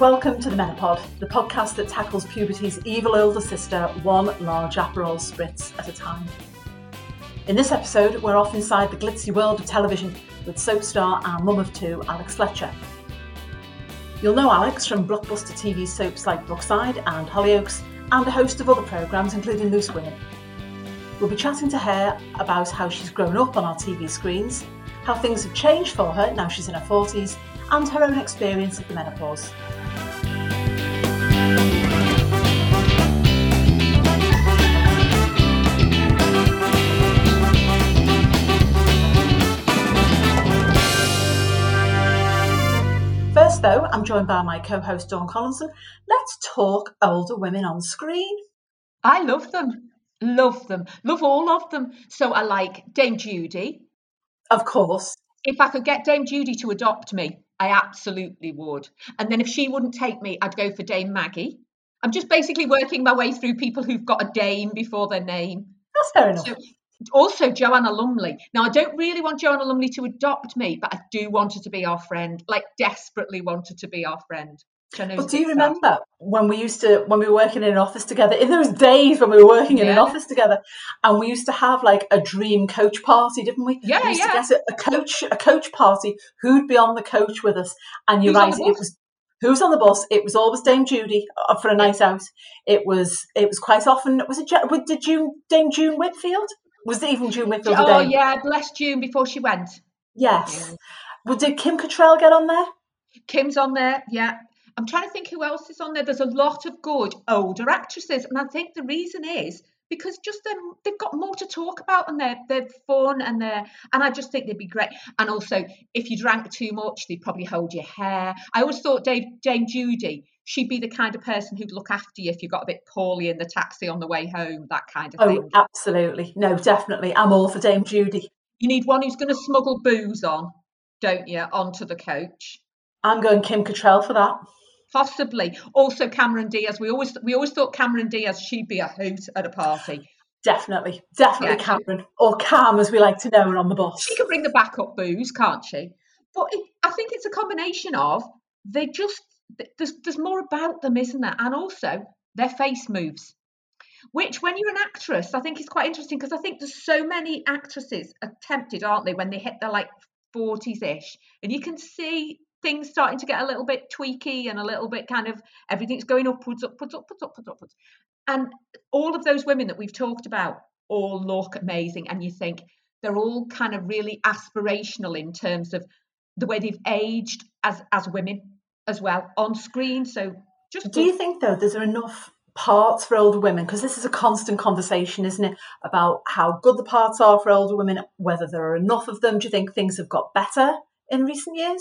Welcome to the Menopod, the podcast that tackles puberty's evil older sister one large Aperol spritz at a time. In this episode, we're off inside the glitzy world of television with soap star and mum of two, Alex Fletcher. You'll know Alex from blockbuster TV soaps like Brookside and Hollyoaks, and a host of other programmes, including Loose Women. We'll be chatting to her about how she's grown up on our TV screens, how things have changed for her now she's in her 40s, and her own experience of the menopause. First, though, I'm joined by my co host Dawn Collinson. Let's talk older women on screen. I love them. Love them. Love all of them. So I like Dame Judy. Of course. If I could get Dame Judy to adopt me, I absolutely would. And then if she wouldn't take me, I'd go for Dame Maggie. I'm just basically working my way through people who've got a Dame before their name. That's fair enough. So, also, Joanna Lumley. Now, I don't really want Joanna Lumley to adopt me, but I do want her to be our friend. Like, desperately want her to be our friend. But do you remember when we used to when we were working in an office together? In those days when we were working in yeah. an office together and we used to have like a dream coach party didn't we? Yeah we used yeah. to get a, a coach a coach party who'd be on the coach with us. And you're right it was who's on the bus? It was always Dame Judy uh, for a night out. It was it was quite often was it did June Dame June Whitfield? Was it even June Whitfield oh yeah bless June before she went. Yes. Yeah. well, did Kim Cattrall get on there? Kim's on there yeah I'm trying to think who else is on there. There's a lot of good older actresses, and I think the reason is because just them they've got more to talk about and they're they're fun and they're and I just think they'd be great. And also, if you drank too much, they'd probably hold your hair. I always thought Dave Dame Judy. She'd be the kind of person who'd look after you if you got a bit poorly in the taxi on the way home, that kind of oh, thing. Oh, absolutely. No, definitely. I'm all for Dame Judy. You need one who's going to smuggle booze on, don't you, onto the coach? I'm going Kim Cattrall for that. Possibly. Also Cameron Diaz. We always we always thought Cameron Diaz she'd be a hoot at a party. Definitely, definitely yeah. Cameron or Cam, as we like to know her on the bus. She can bring the backup booze, can't she? But it, I think it's a combination of they just there's there's more about them, isn't there? And also their face moves, which when you're an actress, I think is quite interesting because I think there's so many actresses attempted, aren't they, when they hit their like 40s ish, and you can see things starting to get a little bit tweaky and a little bit kind of everything's going upwards, upwards, upwards, upwards, upwards. And all of those women that we've talked about all look amazing. And you think they're all kind of really aspirational in terms of the way they've aged as as women as well on screen. So just do you think though there's enough parts for older women because this is a constant conversation isn't it about how good the parts are for older women whether there are enough of them do you think things have got better in recent years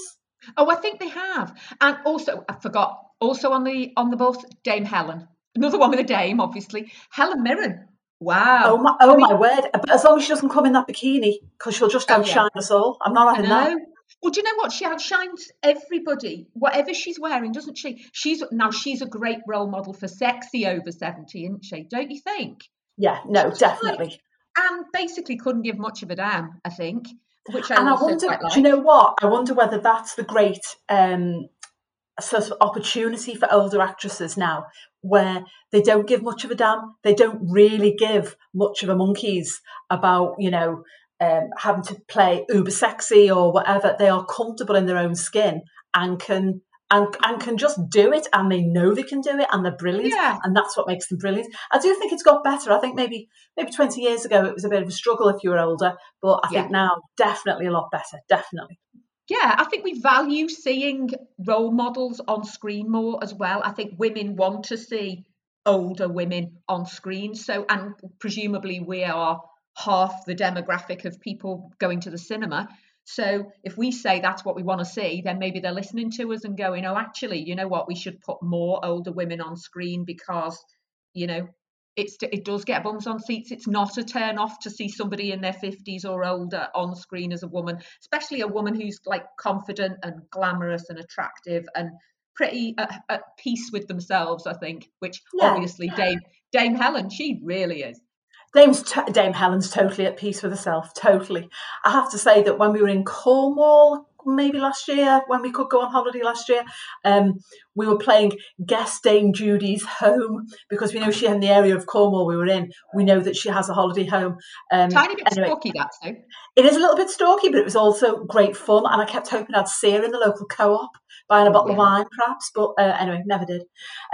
Oh, I think they have. And also, I forgot, also on the on the bus, Dame Helen. Another one with a dame, obviously. Helen Mirren. Wow. Oh my, oh my word. But as long as she doesn't come in that bikini, because she'll just outshine oh, yeah. us all. I'm not having that. Well, do you know what? She outshines everybody, whatever she's wearing, doesn't she? She's now she's a great role model for sexy over 70, isn't she? Don't you think? Yeah, no, she's definitely. Like, and basically couldn't give much of a damn, I think. Which I and I wonder, like. do you know what? I wonder whether that's the great um, sort of opportunity for older actresses now, where they don't give much of a damn. They don't really give much of a monkeys about, you know, um, having to play uber sexy or whatever. They are comfortable in their own skin and can and, and can just do it and they know they can do it and they're brilliant Yeah. and that's what makes them brilliant. I do think it's got better. I think maybe maybe 20 years ago it was a bit of a struggle if you were older, but I think now definitely a lot better, definitely. Yeah, I think we value seeing role models on screen more as well. I think women want to see older women on screen. So, and presumably we are half the demographic of people going to the cinema. So, if we say that's what we want to see, then maybe they're listening to us and going, oh, actually, you know what? We should put more older women on screen because, you know, it's it does get bums on seats. It's not a turn off to see somebody in their 50s or older on screen as a woman, especially a woman who's like confident and glamorous and attractive and pretty at, at peace with themselves. I think, which Yeah. obviously Dame Dame Helen, she really is. Dame's t- Dame Helen's totally at peace with herself, totally. I have to say that when we were in Cornwall, maybe last year, when we could go on holiday last year, um, we were playing Guest Dame Judy's home because we know she in the area of Cornwall we were in. We know that she has a holiday home. Um, Tiny bit anyway, stalky, that so. it is a little bit stalky, but it was also great fun. And I kept hoping I'd see her in the local co-op, buying a bottle of wine, perhaps. But uh, anyway, never did.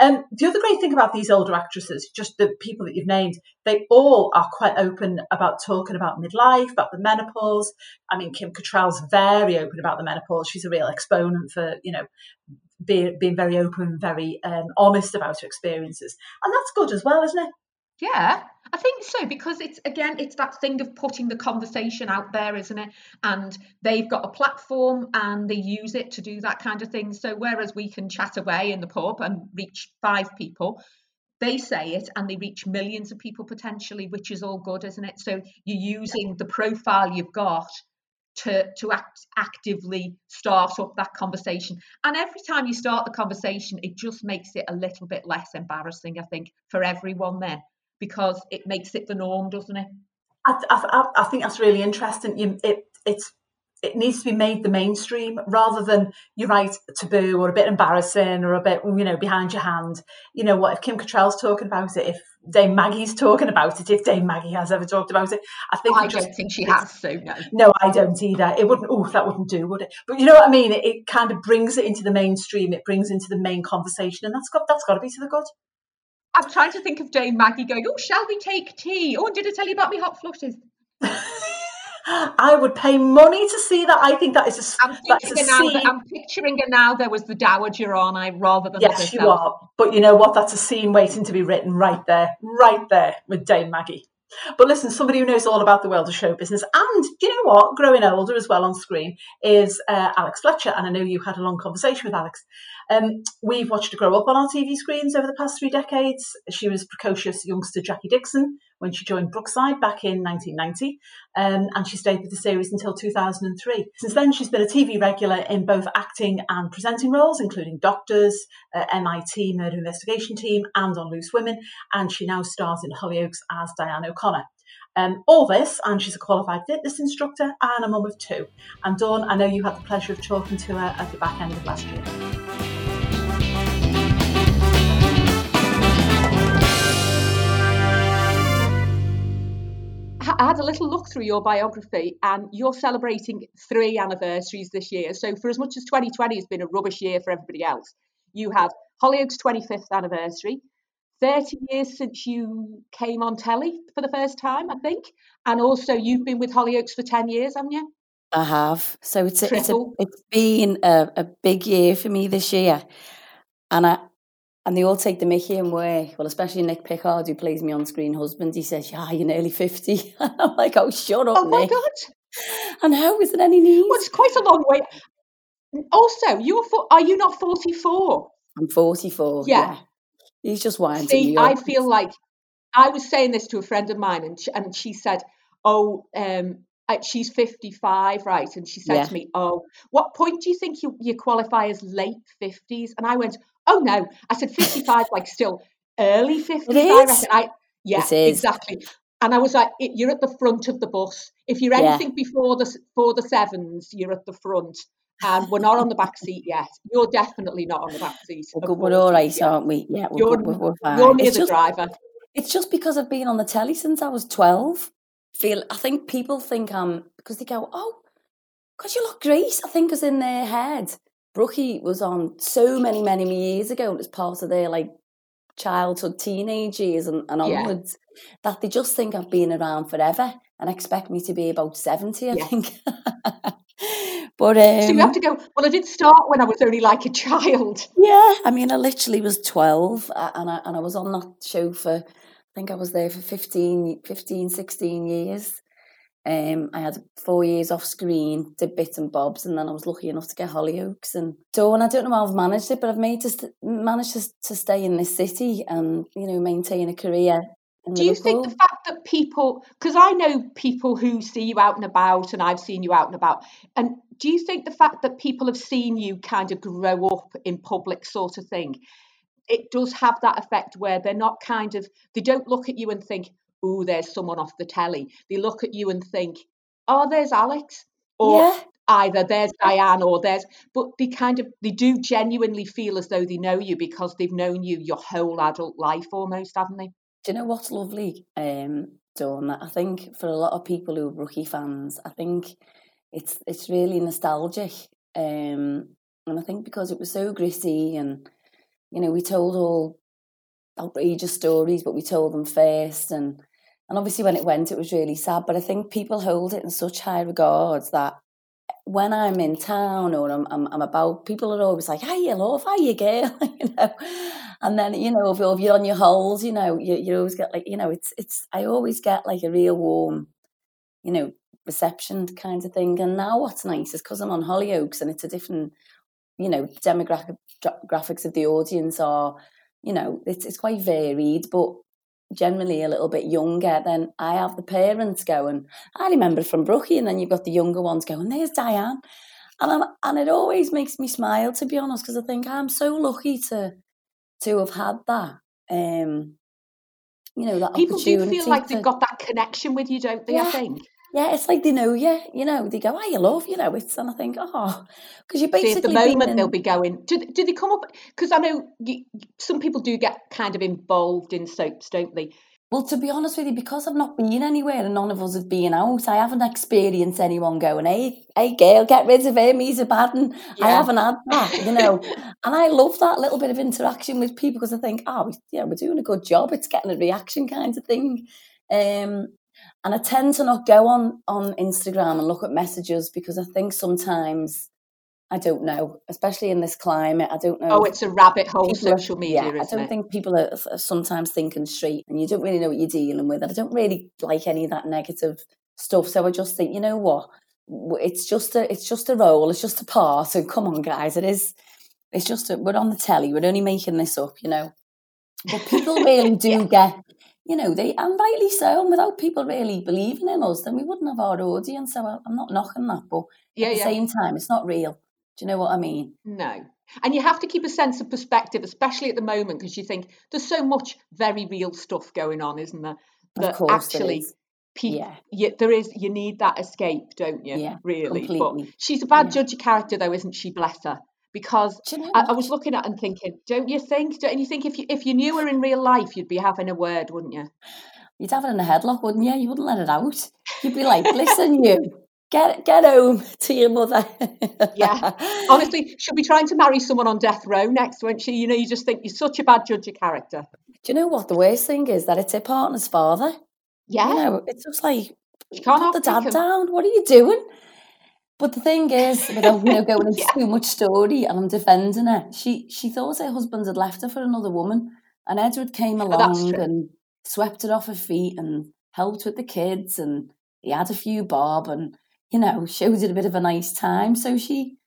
Um, the other great thing about these older actresses, just the people that you've named, they all are quite open about talking about midlife, about the menopause. I mean, Kim Cattrall's very open about the menopause. She's a real exponent for you know being being very open, very um, honest about her experiences, and that's good as well, isn't it? Yeah, I think so because it's again it's that thing of putting the conversation out there, isn't it? And they've got a platform and they use it to do that kind of thing. So whereas we can chat away in the pub and reach five people, they say it and they reach millions of people potentially, which is all good, isn't it? So you're using the profile you've got to to act actively start up that conversation. And every time you start the conversation, it just makes it a little bit less embarrassing, I think, for everyone then, because it makes it the norm, doesn't it? I, I, I think that's really interesting. You, it, it's it needs to be made the mainstream rather than you write taboo or a bit embarrassing or a bit you know behind your hand. You know what? If Kim Cattrall's talking about it, if Dame Maggie's talking about it, if Dame Maggie has ever talked about it, I think oh, I just- don't think she has, so no. No, I don't either. It wouldn't. Oh, that wouldn't do, would it? But you know what I mean. It, it kind of brings it into the mainstream. It brings into the main conversation, and that's got that's got to be to the good. I'm trying to think of Dame Maggie going, oh, shall we take tea? Oh, and did I tell you about my hot flushes? I would pay money to see that. I think that is a I'm that is a now, scene. I'm picturing her now there was the dowager on I rather than Yes, you are. But you know what? That's a scene waiting to be written right there, right there with Dame Maggie. But listen, somebody who knows all about the world of show business, and you know what, growing older as well on screen, is uh, Alex Fletcher. And I know you had a long conversation with Alex. Um, we've watched her grow up on our TV screens over the past three decades. She was precocious youngster Jackie Dixon when she joined Brookside back in 1990, um, and she stayed with the series until 2003. Since then, she's been a TV regular in both acting and presenting roles, including Doctors, uh, MIT Murder Investigation Team, and on Loose Women, and she now stars in Hollyoaks as Diane O'Connor. Um, all this, and she's a qualified fitness instructor and a mum of two. And Dawn, I know you had the pleasure of talking to her at the back end of last year. I had a little look through your biography, and you're celebrating three anniversaries this year. So, for as much as 2020 has been a rubbish year for everybody else, you had Hollyoaks' 25th anniversary, 30 years since you came on telly for the first time, I think, and also you've been with Hollyoaks for 10 years, haven't you? I have. So it's a, it's a, it's been a, a big year for me this year, and I and they all take the Mickey in way. Well, especially Nick Pickard, who plays me on screen husband. He says, "Yeah, you're nearly 50. I'm like, "Oh, shut up, Oh my Nick." God! And how is it any news? Well, it's quite a long way. Also, you're for, are you not 44? I'm 44. Yeah. Yeah. He's just winding See, me I feel like I was saying this to a friend of mine, and she, and she said, "Oh, um, uh, she's 55, right?" And she said Yeah. to me, "Oh, what point do you think you, you qualify as late 50s?" And I went, "Oh no," I said 55, like still early 50s. I is. reckon. I yeah, is. exactly. and I was like, "You're at the front of the bus. If you're anything yeah. before the before the sevens, you're at the front." and we're not on the back seat yet. You're definitely not on the back seat. We're, we're all right, yet. aren't we? Yeah, we're, you're, we're, we're fine. You're near it's the just, driver. It's just because I've been on the telly since I was 12. Feel I think people think I'm because they go, oh, because you look great. I think it's in their head. Brookie was on so many, many years ago. It was part of their like childhood, teenage years and, and onwards yeah. that they just think I've been around forever and expect me to be about 70, I yeah. think. But um, so you have to go. Well, I did start when I was only like a child. Yeah, I mean, I literally was twelve, uh, and I and I was on that show for. I think I was there for 15, 15 16 years. Um, I had four years off screen, did bits and bobs, and then I was lucky enough to get Hollyoaks. And and I don't know how I've managed it, but I've made to st- managed to, to stay in this city and you know maintain a career do you think the fact that people, because I know people who see you out and about, and I've seen you out and about, and do you think the fact that people have seen you kind of grow up in public, sort of thing, it does have that effect where they're not kind of, they don't look at you and think, oh, there's someone off the telly. They look at you and think, oh, there's Alex. Or yeah. either there's Diane or there's, but they kind of, they do genuinely feel as though they know you because they've known you your whole adult life almost, haven't they? Do you know what's lovely, um, Dawn? I think for a lot of people who are Brookie fans, I think it's it's really nostalgic. Um, and I think because it was so gritty and, you know, we told all outrageous stories, but we told them first. And, and obviously when it went, it was really sad. But I think people hold it in such high regards that when I'm in town or I'm, I'm, I'm about, people are always like, "Hi, you love, hi, you girl," you know. And then you know, if, if you're on your holes, you know, you you always get like, you know, it's it's. I always get like a real warm, you know, reception kind of thing. And now what's nice is because I'm on Hollyoaks and it's a different, you know, demographic graphics of the audience are, you know, it's it's quite varied, but generally a little bit younger, then I have the parents going, I remember from Brookie, and then you've got the younger ones going, there's Diane. And, I'm, and it always makes me smile, to be honest, because I think I'm so lucky to to have had that. Um, you know, that People do feel like to, they've got that connection with you, don't they, yeah, I think? Yeah, it's like they know you, you know, they go, oh, you love, you know, it's, and I think, oh, because you basically. See, at the moment in... they'll be going, do, do they come up? Because I know you, some people do get kind of involved in soaps, don't they? Well, to be honest with you, because I've not been anywhere and none of us have been out, I haven't experienced anyone going, hey, hey, girl, get rid of him, he's a bad one. Yeah. I haven't had that, you know. and I love that little bit of interaction with people because I think, oh, yeah, we're doing a good job. It's getting a reaction kind of thing. Um, and I tend to not go on on Instagram and look at messages because I think sometimes I don't know, especially in this climate. I don't know. Oh, it's a rabbit hole, social media. Yeah, I don't it? think people are, are, sometimes thinking straight, and you don't really know what you're dealing with. And I don't really like any of that negative stuff. So I just think, you know what? It's just a, it's just a role. It's just a part. So come on, guys, it is. It's just a, we're on the telly. We're only making this up, you know. But people really do yeah. get you know, they and rightly so. And without people really believing in us, then we wouldn't have our audience. So I'm not knocking that, but yeah, at the yeah. same time, it's not real. Do you know what I mean? No. And you have to keep a sense of perspective, especially at the moment, because you think there's so much very real stuff going on, isn't there? That course actually people, yeah. You, there is you need that escape, don't you? Yeah, really. Completely. But she's a bad yeah. judge of character, though, isn't she? Bless her because you know I, I, was looking at and thinking, don't you think? Don't you think if you if you knew her in real life, you'd be having a word, wouldn't you? You'd have it in a headlock, wouldn't you? You wouldn't let it out. You'd be like, listen, you. Get get home to your mother. yeah, honestly, she'll be trying to marry someone on death row next, won't she? You know, you just think you're such a bad judge of character. Do you know what the worst thing is? That it's her partner's father. Yeah, you know, it's just like you can't put the dad down. What are you doing? But the thing is, without you know going into yeah. too much story, and I'm defending her, she she thought her husband had left her for another woman, and Edward came oh, along oh, and swept her off her feet and helped with the kids, and he had a few bob, and you know showed it a bit of a nice time. So she,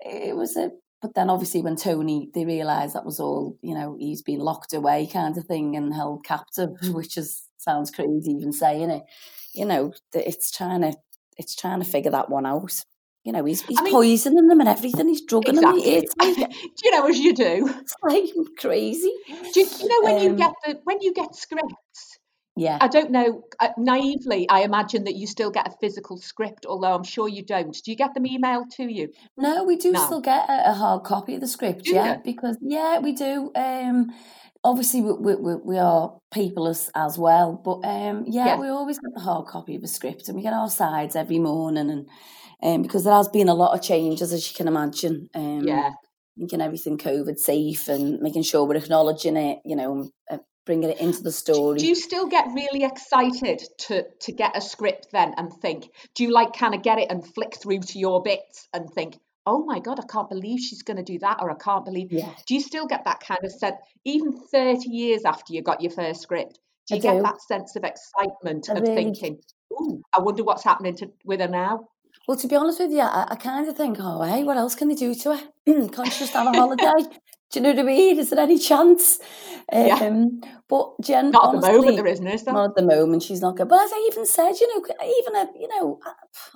it was a. But then obviously when Tony they realised that was all you know he's been locked away kind of thing and held captive, which is sounds crazy even saying it. You know it's trying to it's trying to figure that one out. You know, he's he's I mean, poisoning them and everything. He's drugging exactly. them. It's like, do you know as you do? It's like crazy. Do you, you know when um, you get the when you get scripts, Yeah. I don't know. Uh, naively, I imagine that you still get a physical script, although I'm sure you don't. Do you get them emailed to you? No, we do No. still get a, a hard copy of the script, Do yeah, you? because yeah, we do. Um, obviously, we, we, we, are people as, as well, but um, yeah, Yeah. we always get the hard copy of the script, and we get our sides every morning, and um, because there has been a lot of changes, as you can imagine. Um, Yeah. making everything COVID safe and making sure we're acknowledging it, you know, uh, bringing it into the story. Do you still get really excited to to get a script then and think? Do you like kind of get it and flick through to your bits and think, oh my god, I can't believe she's going to do that, or I can't believe. Do you still get that kind of sense, even thirty years after you got your first script? Do I you get do. that sense of excitement I of really thinking, ooh, I wonder what's happening to with her now? Well, to be honest with you, I, I kind of think, oh, hey, what else can they do to her? Can't she just have a holiday? Do you know what I mean? Is there any chance? Um, Yeah. But Jen, Not at honestly, the moment, there isn't, is there? Not at the moment, she's not good. But as I even said, you know, even a, you know,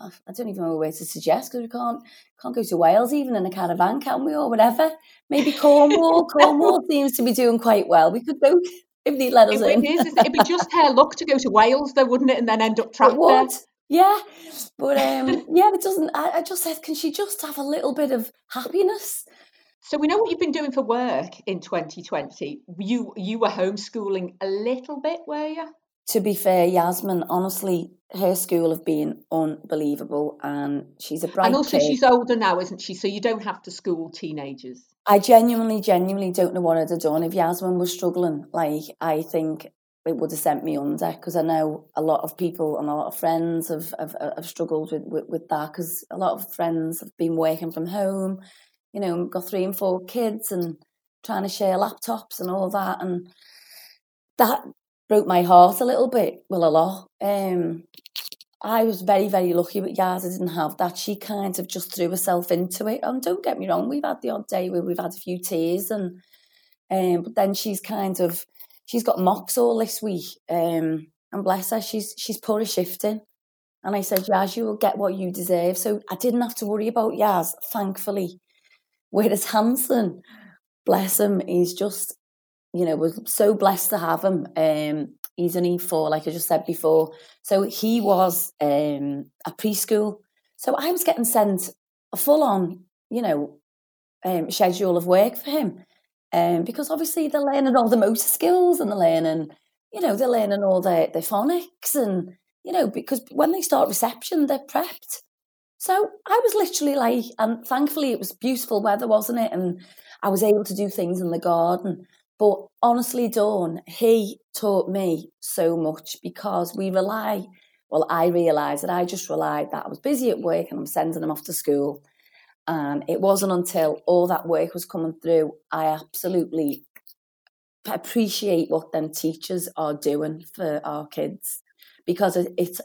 I, I don't even know where to suggest because we can't can't go to Wales even in a caravan, can we, or whatever? Maybe Cornwall. Cornwall seems to be doing quite well. We could go if they let us It, in. it is. isn't it? It'd be just her luck to go to Wales, though, wouldn't it? And then end up trapped there. Yeah. But um yeah, it doesn't I, I just said, can she just have a little bit of happiness? So we know what you've been doing for work in 2020. You you were homeschooling a little bit, were you? To be fair, Yasmin, honestly, her school have been unbelievable and she's a bright and also, kid. she's older now, isn't she? So you don't have to school teenagers. I genuinely, genuinely don't know what I'd have done if Yasmin was struggling. Like, I think it would have sent me under because I know a lot of people and a lot of friends have have, have struggled with, with, with that because a lot of friends have been working from home, you know, got three and four kids and trying to share laptops and all that. And that broke my heart a little bit, well, a lot. Um, I was very, very lucky with Yaz. I didn't have that. She kind of just threw herself into it. And don't get me wrong, we've had the odd day where we've had a few tears, and um, but then she's kind of she's got mocks all this week. Um, and bless her, she's she's put a shift in. And I said, Yaz, you will get what you deserve. So I didn't have to worry about Yaz, thankfully. Whereas Hanson, bless him, he's just, you know, was so blessed to have him. Um, he's E four, like I just said before. So he was um, a preschool. So I was getting sent a full on, you know, um, schedule of work for him. Um, because obviously they're learning all the motor skills and they're learning, you know, they're learning all their, their phonics and, you know, because when they start reception, they're prepped. So I was literally like, and thankfully it was beautiful weather, wasn't it? And I was able to do things in the garden. But honestly, Dawn, he taught me so much because we rely, well, I realised that I just relied that I was busy at work and I'm sending them off to school. And it wasn't until all that work was coming through, I absolutely appreciate what them teachers are doing for our kids because it's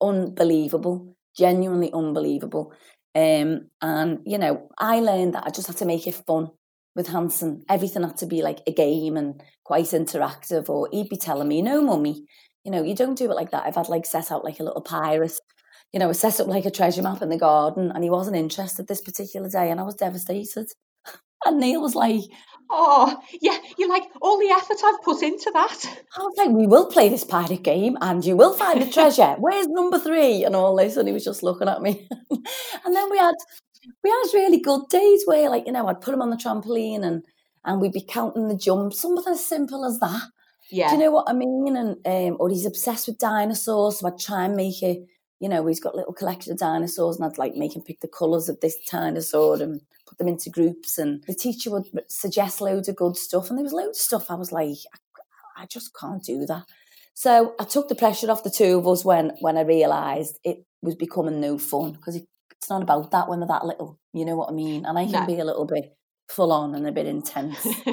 unbelievable, genuinely unbelievable. Um, and you know, I learned that I just had to make it fun with Hanson. Everything had to be like a game and quite interactive. Or he'd be telling me, "No, mummy, you know, you don't do it like that." I've had like set out like a little pirate, you know, set up like a treasure map in the garden, and he wasn't interested this particular day, and I was devastated. And Neil was like, Oh, yeah, you're like, all the effort I've put into that. I was like, we will play this pirate game and you will find the treasure. Where's number three? And all this. And he was just looking at me. and then we had we had really good days where like, you know, I'd put him on the trampoline and and we'd be counting the jumps, something as simple as that. Yeah. Do you know what I mean? And um, or he's obsessed with dinosaurs, so I'd try and make it, you know, he's got a little collection of dinosaurs and I'd like make him pick the colours of this dinosaur and put them into groups and the teacher would suggest loads of good stuff and there was loads of stuff I was like, I, I just can't do that. So I took the pressure off the two of us when when I realised it was becoming no fun because it, it's not about that when they're that little, you know what I mean? And I can No. be a little bit full on and a bit intense.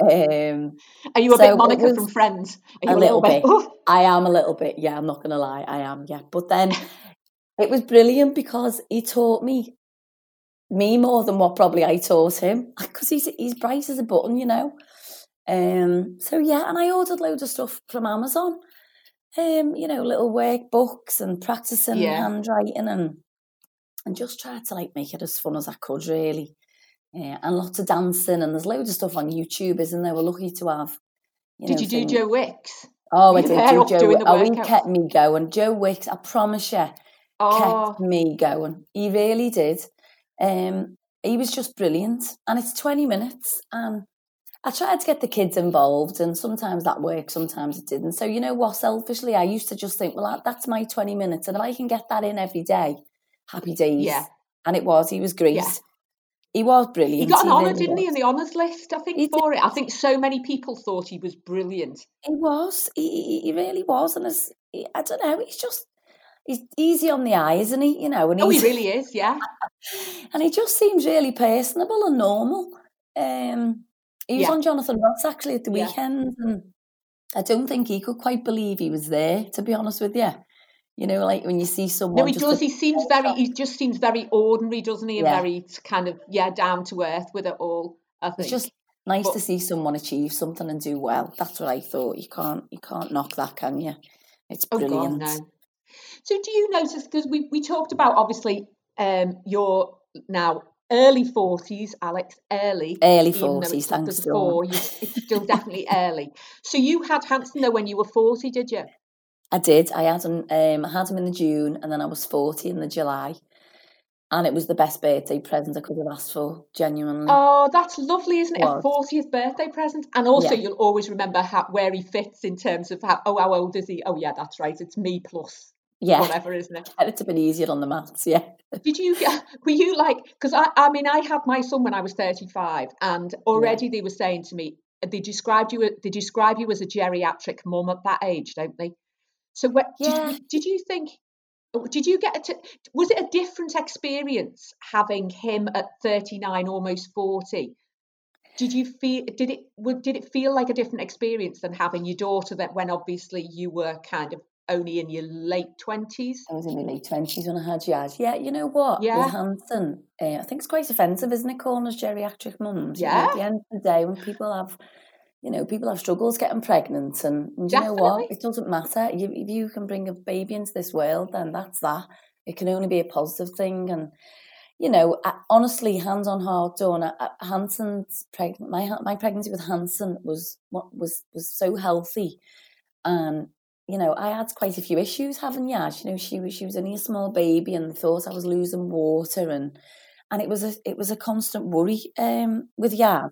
um, Are you a So bit Monica from Friends? Are a you little bit. "Oh, I am a little bit, yeah, I'm not going to lie, I am, yeah. But then it was brilliant because he taught me me more than what probably I taught him because he's he's bright as a button, you know. Um, so yeah, and I ordered loads of stuff from Amazon. Um, you know, little workbooks and practicing Yeah. handwriting and and just tried to like make it as fun as I could, really. Yeah, and lots of dancing and there's loads of stuff on YouTube, isn't there? We're lucky to have. You Did know, you do things- Joe Wicks? Oh, I You're did. there Joe, off doing the oh, he kept me going. Joe Wicks, I promise you, Oh, kept me going. He really did. Um, he was just brilliant. And it's 20 minutes. And I tried to get the kids involved, and sometimes that worked, sometimes it didn't. So, you know what? Selfishly, I used to just think, well, that's my 20 minutes. And if I can get that in every day, happy days. Yeah. And it was. He was great. Yeah. He was brilliant. he got an honour, didn't he, in the honours list? I think He for it. I think so many people thought he was brilliant. He was. He, he- really was. And he, I don't know, he's just, he's easy on the eye, isn't he? You know, and Oh, he really is. Yeah. And he just seems really personable and normal. Um, he was Yeah. on Jonathan Ross actually at the Yeah. weekend, and I don't think he could quite believe he was there. To be honest with you, you know, like when you see someone. No, he just does. He seems very. He just seems very ordinary, doesn't he? And Yeah. very kind of yeah, down to earth with it all. I think. It's just nice But- to see someone achieve something and do well. That's what I thought. You can't, you can't knock that, can you? It's Oh brilliant. God, no. So do you notice because we we talked about obviously um your now early forties, Alex, early. Early even though forties, it's thanks, as four, you, it's still definitely early. So you had Hanson though when you were forty, did you? I did. I had him. Um, I had him in the June, and then I was forty in the July, and it was the best birthday present I could have asked for. Genuinely, Oh, that's lovely, isn't it? A fortieth birthday present, and also Yeah. you'll always remember how, where he fits in terms of how. Oh, how old is he? Oh, yeah, that's right. It's me plus yeah, whatever, isn't it? it's a bit easier on the maths. Yeah, Did you get? Were you like? Because I, I mean, I had my son when I was thirty-five, and already they were saying to me, they described you. They describe you as a geriatric mum at that age, don't they? So, what did, Yeah. you, did you think? Oh, did you get to? Was it a different experience having him at thirty-nine, almost forty? Did you feel? Did it? would- Did it feel like a different experience than having your daughter? That when obviously you were kind of only in your late twenties. I was in my late twenties when I had Jazz. Yeah, you know what? Yeah. With Hanson, uh, I think it's quite offensive, isn't it? Calling us geriatric mums. You know, Yeah. at the end of the day, when people have, you know, people have struggles getting pregnant, and, and you know what? It doesn't matter. You, if you can bring a baby into this world, then that's that. It can only be a positive thing, and you know, I, honestly, hands on heart, Donna, Hanson's pregnant. My my pregnancy with Hanson was what was was so healthy, and you know, I had quite a few issues having Yaz. You know, she was she was only a small baby, and thought I was losing water, and and it was a it was a constant worry um, with Yaz.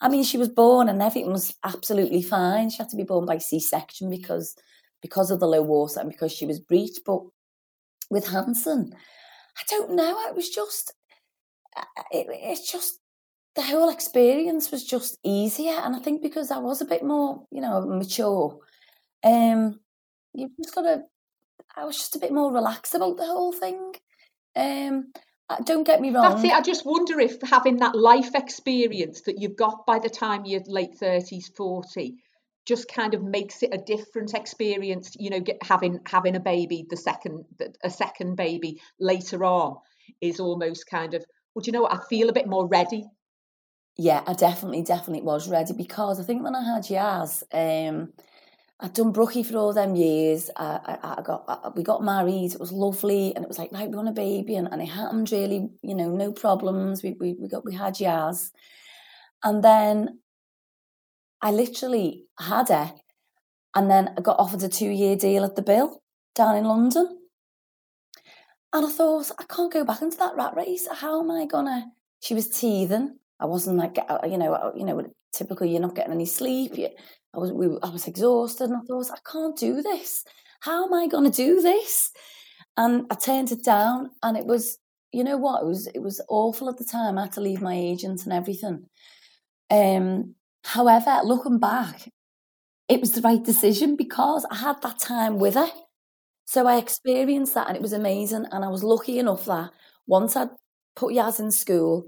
I mean, she was born and everything was absolutely fine. She had to be born by C section because because of the low water and because she was breech. But with Hanson, I don't know. It was just it, it's just the whole experience was just easier, and I think because I was a bit more, you know, mature. Um, you've just got to. I was just a bit more relaxed about the whole thing. Um, uh, don't get me wrong. That's it. I just wonder if having that life experience that you've got by the time you're late thirties, forty, just kind of makes it a different experience. You know, get, having having a baby, the second a second baby later on is almost kind of. Well, do you know what? I feel a bit more ready. Yeah, I definitely, definitely was ready because I think when I had Yaz, um, I'd done Brookie for all them years. I, I, I got, I, we got married. It was lovely, and it was like, right, we want a baby, and, and it happened really, you know, no problems. We, we, we got, we had Yaz, and then I literally had her, and then I got offered a two-year deal at the Bill down in London, and I thought, I can't go back into that rat race. How am I gonna? She was teething. I wasn't like, uh, you know, uh, you know, typically you're not getting any sleep. You, I was, we, I was exhausted, and I thought, I can't do this. How am I going to do this? And I turned it down, and it was, you know what, it was, it was awful at the time. I had to leave my agent and everything. Um, however, looking back, it was the right decision because I had that time with her. So I experienced that, and it was amazing. And I was lucky enough that once I'd put Yaz in school,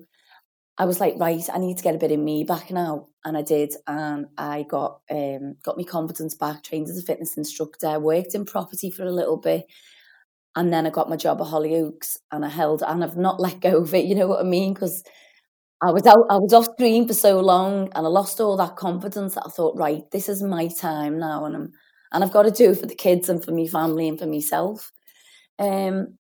I was like, right, I need to get a bit of me back now, and I did, and I got um, got my confidence back. Trained as a fitness instructor, worked in property for a little bit, and then I got my job at Hollyoaks, and I held, and I've not let go of it. You know what I mean? Because I was out, I was off screen for so long, and I lost all that confidence. That I thought, right, this is my time now, and I'm and I've got to do for the kids and for my family and for myself. Um,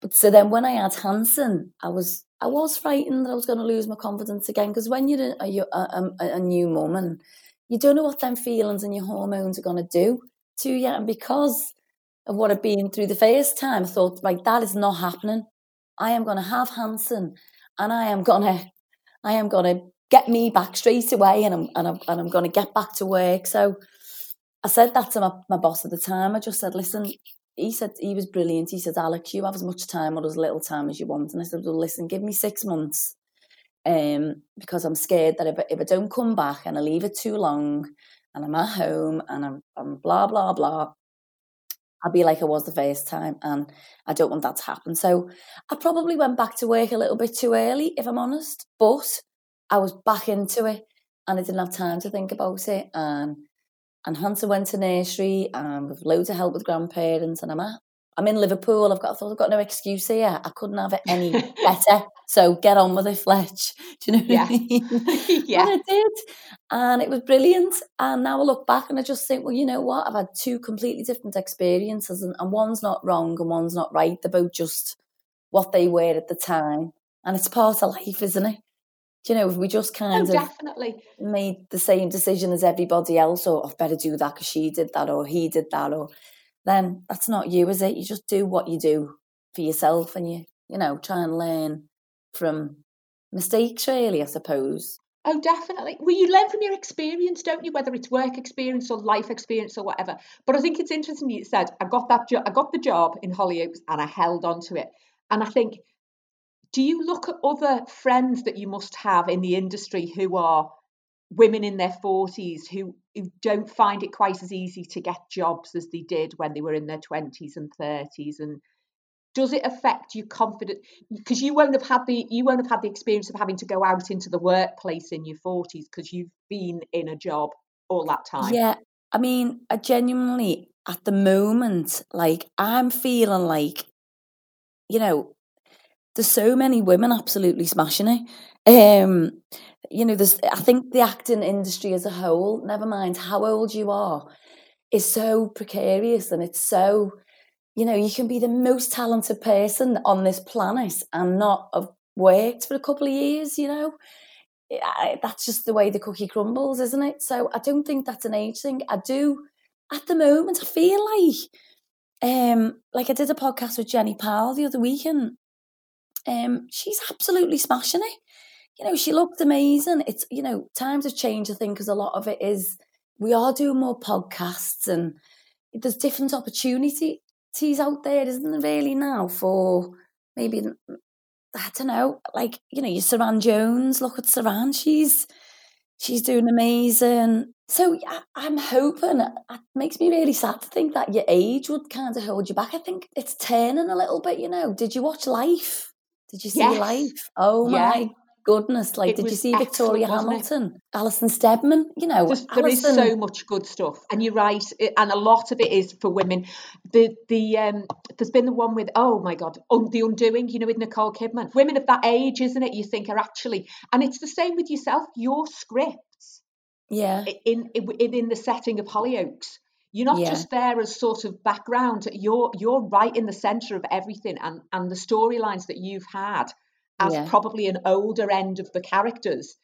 but so then when I had Hanson, I was I was frightened that I was going to lose my confidence again because when you're a, a, um, a, a new mum and you don't know what them feelings and your hormones are going to do to you. And because of what I've been through the first time, I thought, like, that is not happening. I am going to have Hanson and I am going to, I am going to get me back straight away and I'm, and I'm, and I'm going to get back to work. So I said that to my, my boss at the time. I just said, listen, he said, he was brilliant. He said, Alex, you have as much time or as little time as you want. And I said, well, listen, give me six months um, because I'm scared that if, if I don't come back and I leave it too long and I'm at home and I'm, I'm blah, blah, blah, I'll be like I was the first time and I don't want that to happen. So I probably went back to work a little bit too early, if I'm honest, but I was back into it and I didn't have time to think about it. And and Hunter went to nursery and with loads of help with grandparents and I'm at I'm in Liverpool. I've got I thought I've got no excuse here. I couldn't have it any better. So get on with it, Fletch. Do you know yeah. I mean? yeah. And I did. And it was brilliant. And now I look back and I just think, well, you know what? I've had two completely different experiences and, and one's not wrong and one's not right. They're both just what they were at the time. And it's part of life, isn't it? Do you know, if we just kind oh, of definitely made the same decision as everybody else, or I've better do that because she did that or he did that, or then that's not you, is it? You just do what you do for yourself and you, you know, try and learn from mistakes, really, I suppose. Oh, definitely. Well, you learn from your experience, don't you? Whether it's work experience or life experience or whatever. But I think it's interesting you said I got that job. I got the job in Hollyoaks and I held on to it. And I think, do you look at other friends that you must have in the industry who are women in their 40s who, who don't find it quite as easy to get jobs as they did when they were in their 20s and 30s and does it affect your confidence because you won't have had the you won't have had the experience of having to go out into the workplace in your 40s because you've been in a job all that time? Yeah i mean i genuinely at the moment like i'm feeling like you know there's so many women absolutely smashing it um you know, there's I think the acting industry as a whole, never mind how old you are, is so precarious and it's so, you know, you can be the most talented person on this planet and not have worked for a couple of years, you know. I, that's just the way the cookie crumbles, isn't it? So I don't think that's an age thing. I do, at the moment, I feel like, um, like I did a podcast with Jenny Powell the other week, and um, she's absolutely smashing it you know, she looked amazing. It's, you know, times have changed, I think, because a lot of it is we are doing more podcasts and there's different opportunities out there, isn't there, really, now for maybe, I don't know, like, you know, you Suranne Jones, look at Suranne, she's, she's doing amazing. So I'm hoping it makes me really sad to think that your age would kind of hold you back. I think it's turning a little bit, you know. Did you watch Life? Did you see yes. Life? Oh yeah. my goodness, like, It did you see Victoria excellent, wasn't it? Hamilton, Alison Steadman? You know, There's, there is so much good stuff, and you're right, and a lot of it is for women. The the um, there's been the one with oh my god, Un- the Undoing, you know, with Nicole Kidman. Women of that age, isn't it? You think are actually, and it's the same with yourself. Your scripts yeah, in in, in the setting of Hollyoaks. You're not Yeah. just there as sort of background. You're you're right in the centre of everything, and and the storylines that you've had as Yeah. probably an older end of the characters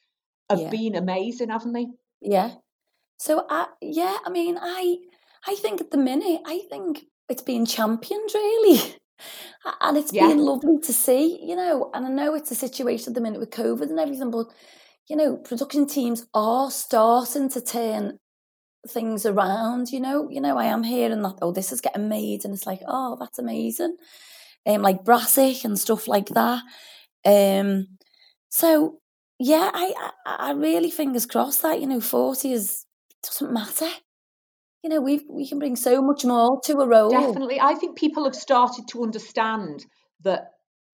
have Yeah. been amazing, haven't they? yeah. So, I, yeah, I mean, I, I think at the minute, I think it's being championed really, and it's Yeah. been lovely to see, you know. And I know it's a situation at the minute with COVID and everything, but you know, production teams are starting to turn things around. You know, you know, I am here and that oh, this is getting made, and it's like, oh, that's amazing. Um, like Brassic and stuff like that. Um, so yeah, I, I, I really fingers crossed that you know forty is doesn't matter. You know, we we can bring so much more to a role. Definitely. I think people have started to understand that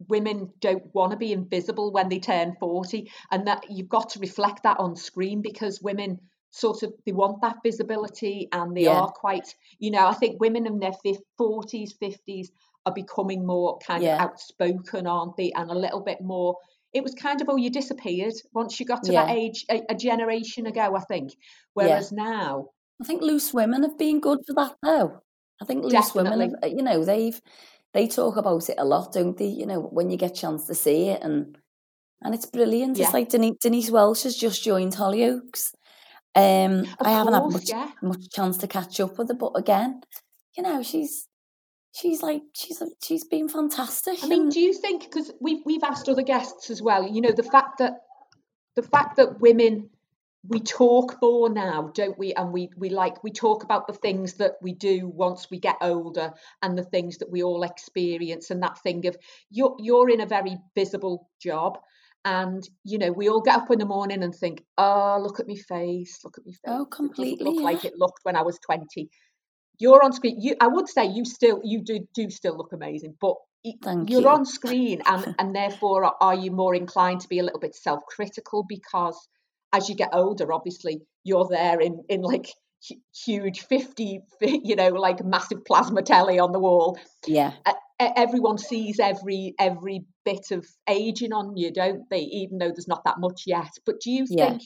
women don't want to be invisible when they turn 40 and that you've got to reflect that on screen because women sort of they want that visibility and they Yeah. are quite you know I think women in their fif- 40s 50s are becoming more kind Yeah. of outspoken aren't they and a little bit more it was kind of oh you disappeared once you got to Yeah. that age a, a generation ago I think whereas now I think loose women have been good for that though. I think loose women, have, uh, you know, they've they talk about it a lot, don't they? You know, when you get a chance to see it, and and it's brilliant. It's like Denise, Denise Welch has just joined Hollyoaks, Um, Of I haven't had much yeah. much chance to catch up with her, but again, you know, she's she's like she's she's been fantastic. I mean, do you think because we've we've asked other guests as well? You know, the fact that the fact that women we talk more now, don't we? And we we like we talk about the things that we do once we get older and the things that we all experience and that thing of you're you're in a very visible job. And you know, we all get up in the morning and think, "Oh, look at me face! Look at me face! Oh, completely, look like it looked when I was 20." You're on screen. You, I would say, you still, you do do still look amazing, but Thank you're you. on screen, and and therefore, are- you more inclined to be a little bit self-critical because as you get older, obviously, you're there in in like huge 50 fi- you know like massive plasma telly on the wall yeah, e- everyone sees every every bit of aging on you don't they even though there's not that much yet but do you Yeah. think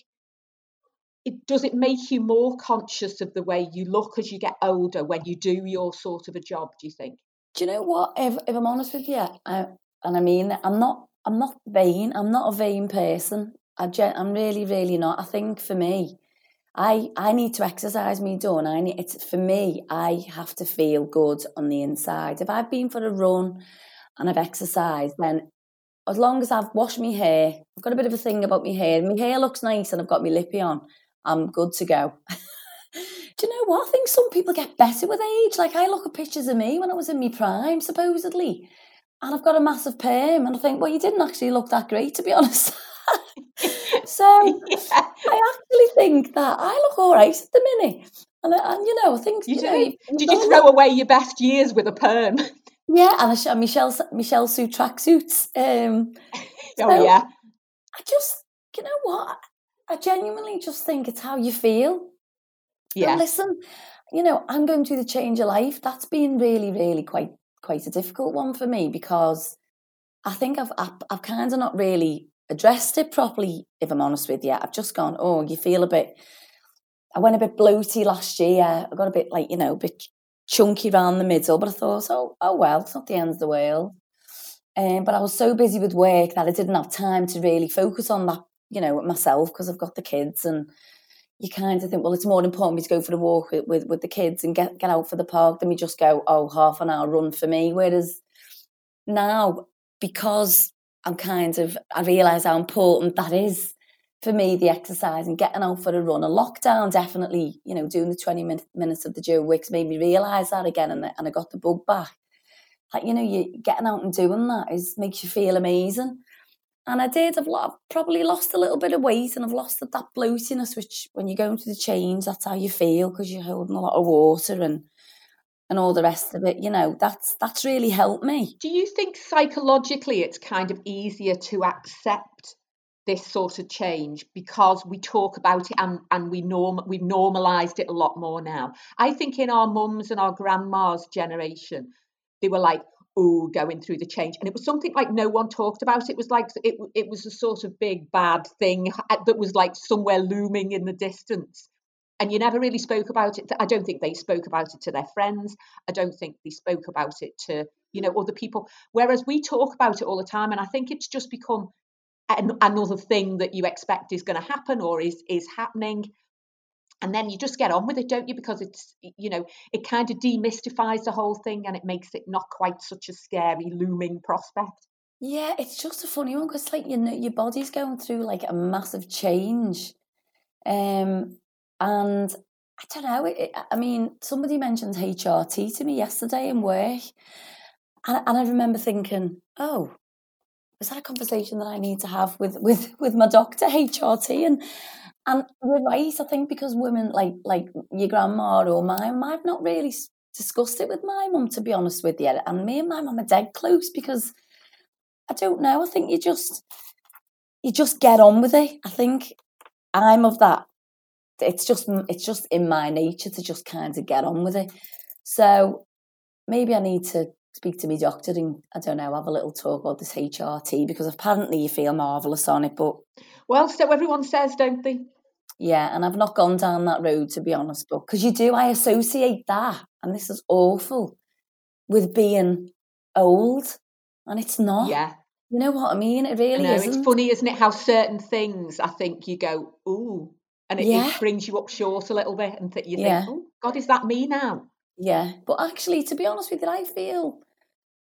it does it make you more conscious of the way you look as you get older when you do your sort of a job do you think Do you know what? If if I'm honest with you, I, and I mean, I'm not. I'm not vain. I'm not a vain person. I I'm really, really not. I think for me, I I need to exercise me done. I need it's for me. I have to feel good on the inside. If I've been for a run and I've exercised, then as long as I've washed my hair, I've got a bit of a thing about my hair. My hair looks nice and I've got my lippy on. I'm good to go. Do you know what? I think some people get better with age. Like I look at pictures of me when I was in my prime, supposedly, and I've got a massive perm, and I think, well, you didn't actually look that great, to be honest. so yeah, I actually think that I look all right at the minute, and, and you know, I think you you do. know, did you throw away your best years with a perm yeah, and a, Michelle Michelle suit tracksuits. Um, oh So- yeah I just, you know what? I genuinely just think it's how you feel. And yeah listen, you know, I'm going through the change of life. That's been really, really quite quite a difficult one for me because I think I've I've, I've kind of not really addressed it properly. If I'm honest with you, I've just gone, oh, you feel a bit. I went a bit bloaty last year. I got a bit like you know, a bit chunky around the middle. But I thought, oh, oh well, it's not the end of the world. Um, but I was so busy with work that I didn't have time to really focus on that, you know, myself because I've got the kids and you kind of think, well, it's more important me to go for a walk with, with, with the kids and get, get out for the park than we just go, oh, half an hour run for me. Whereas now, because I'm kind of, I realise how important that is for me, the exercise and getting out for a run. A lockdown definitely, you know, doing the 20 min- minutes of the Joe Wicks made me realise that again and, and I got the bug back. Like, you know, you getting out and doing that is makes you feel amazing. And I did. I've, I've probably lost a little bit of weight and I've lost that, that bloatiness, which when you go into the change, that's how you feel because you're holding a lot of water and and all the rest of it. You know, that's that's really helped me. Do you think psychologically it's kind of easier to accept this sort of change because we talk about it and, and we norm we've normalized it a lot more now? I think in our mums and our grandmas generation, they were like, oh, going through the change. And it was something like no one talked about. It was like it it was a sort of big bad thing that was like somewhere looming in the distance. And you never really spoke about it. I don't think they spoke about it to their friends. I don't think they spoke about it to, you know, other people. Whereas we talk about it all the time. And I think it's just become an, another thing that you expect is going to happen or is is happening. And then you just get on with it, don't you? Because it's, you know, it kind of demystifies the whole thing and it makes it not quite such a scary, looming prospect. Yeah, it's just a funny one because like you know your body's going through like a massive change, um, and I don't know. It, I mean, somebody mentioned HRT to me yesterday in work, and, and I remember thinking, oh, is that a conversation that I need to have with with with my doctor HRT? And and you're right. I think because women like like your grandma or mine, I've not really discussed it with my mum to be honest with you. And me and my mum are dead close because I don't know. I think you just you just get on with it. I think I'm of that. It's just it's just in my nature to just kind of get on with it. So maybe I need to speak to my doctor and I don't know have a little talk about this HRT because apparently you feel marvelous on it, but Well, so everyone says, don't they? yeah, and I've not gone down that road to be honest, but because you do, I associate that, and this is awful, with being old, and it's not. Yeah. You know what I mean? It really isn't. It's funny, isn't it? How certain things I think you go, ooh. And it, Yeah. it brings you up short a little bit, and th- you Yeah. think, "Oh God, is that me now?" Yeah, but actually, to be honest with you, I feel,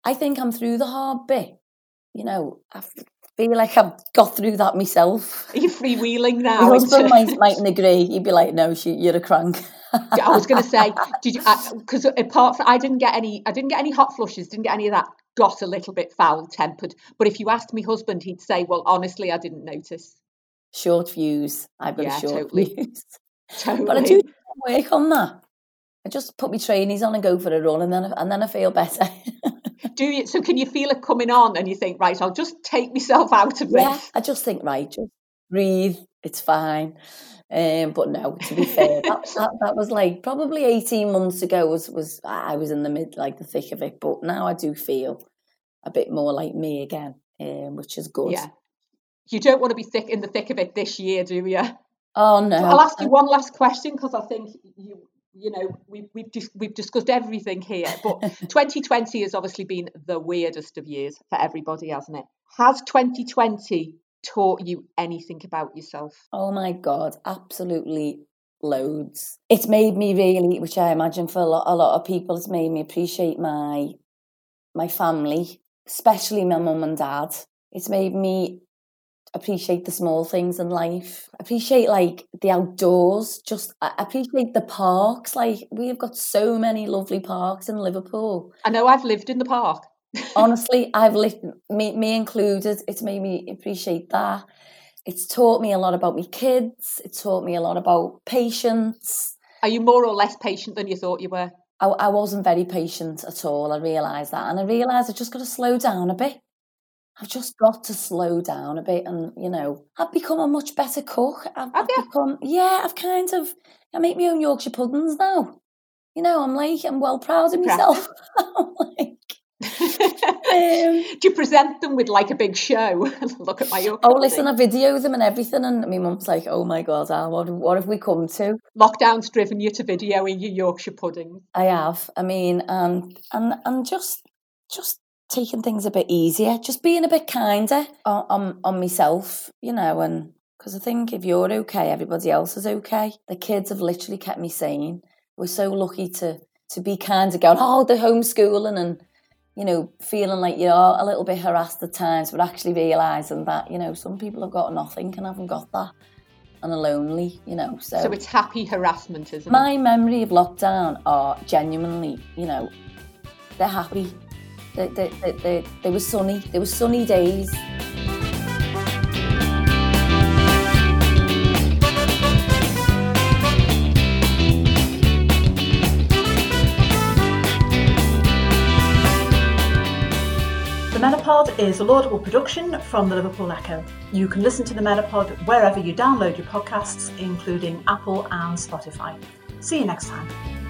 I think I'm through the hard bit. You know, I feel like I've got through that myself. Are you freewheeling now? My husband might, mightn't agree. He'd be like, "No, she, you're a crank." I was going to say, did you? Because apart from, I didn't get any, I didn't get any hot flushes, didn't get any of that. Got a little bit foul tempered, but if you asked me husband, he'd say, "Well, honestly, I didn't notice." Short views. I've got Yeah, a short totally. fuse, Totally. but I do work on that. I just put my trainers on and go for a run, and then and then I feel better. Do you? So can you feel it coming on, and you think, right, I'll just take myself out of yeah, this. I just think right, just breathe. It's fine. Um, but no, to be fair, that, that that was like probably eighteen months ago. Was was I was in the mid, like the thick of it. But now I do feel a bit more like me again, um, which is good. Yeah. You don't want to be thick in the thick of it this year, do you? Oh no, I'll ask you one last question because I think you you know we, we've dis- we've discussed everything here, but 2020 has obviously been the weirdest of years for everybody, hasn't it? Has 2020 taught you anything about yourself? Oh my god, absolutely loads. It's made me really, which I imagine for a lot, a lot of people, it's made me appreciate my my family, especially my mum and dad. It's made me appreciate the small things in life. Appreciate like the outdoors. Just I appreciate the parks. Like we have got so many lovely parks in Liverpool. I know I've lived in the park. Honestly, I've lived me, me included. It's made me appreciate that. It's taught me a lot about my kids. It taught me a lot about patience. Are you more or less patient than you thought you were? I, I wasn't very patient at all. I realised that. And I realised I've just got to slow down a bit. I've just got to slow down a bit. And, you know, I've become a much better cook. I've, I've become, yeah, I've kind of, I make my own Yorkshire puddings now. You know, I'm like, I'm well proud of myself. Like, um, Do you present them with like a big show? Look at my Yorkshire oh, listen, I video them and everything. And my mum's like, oh my God, Al, what, what have we come to? Lockdown's driven you to videoing your Yorkshire pudding. I have. I mean, and and and just just taking things a bit easier, just being a bit kinder on on, on myself, you know, and because I think if you're okay, everybody else is okay. The kids have literally kept me sane. We're so lucky to to be kind of going, oh, the homeschooling and you know, feeling like you're a little bit harassed at times, but actually realizing that you know some people have got nothing and haven't got that and are lonely, you know. So, So it's happy harassment, isn't it? my memory of lockdown are genuinely, you know, they're happy. They, they, they, they, they were sunny. They were sunny days. The Menopod is a laudable production from the Liverpool Echo. You can listen to the Menopod wherever you download your podcasts, including Apple and Spotify. See you next time.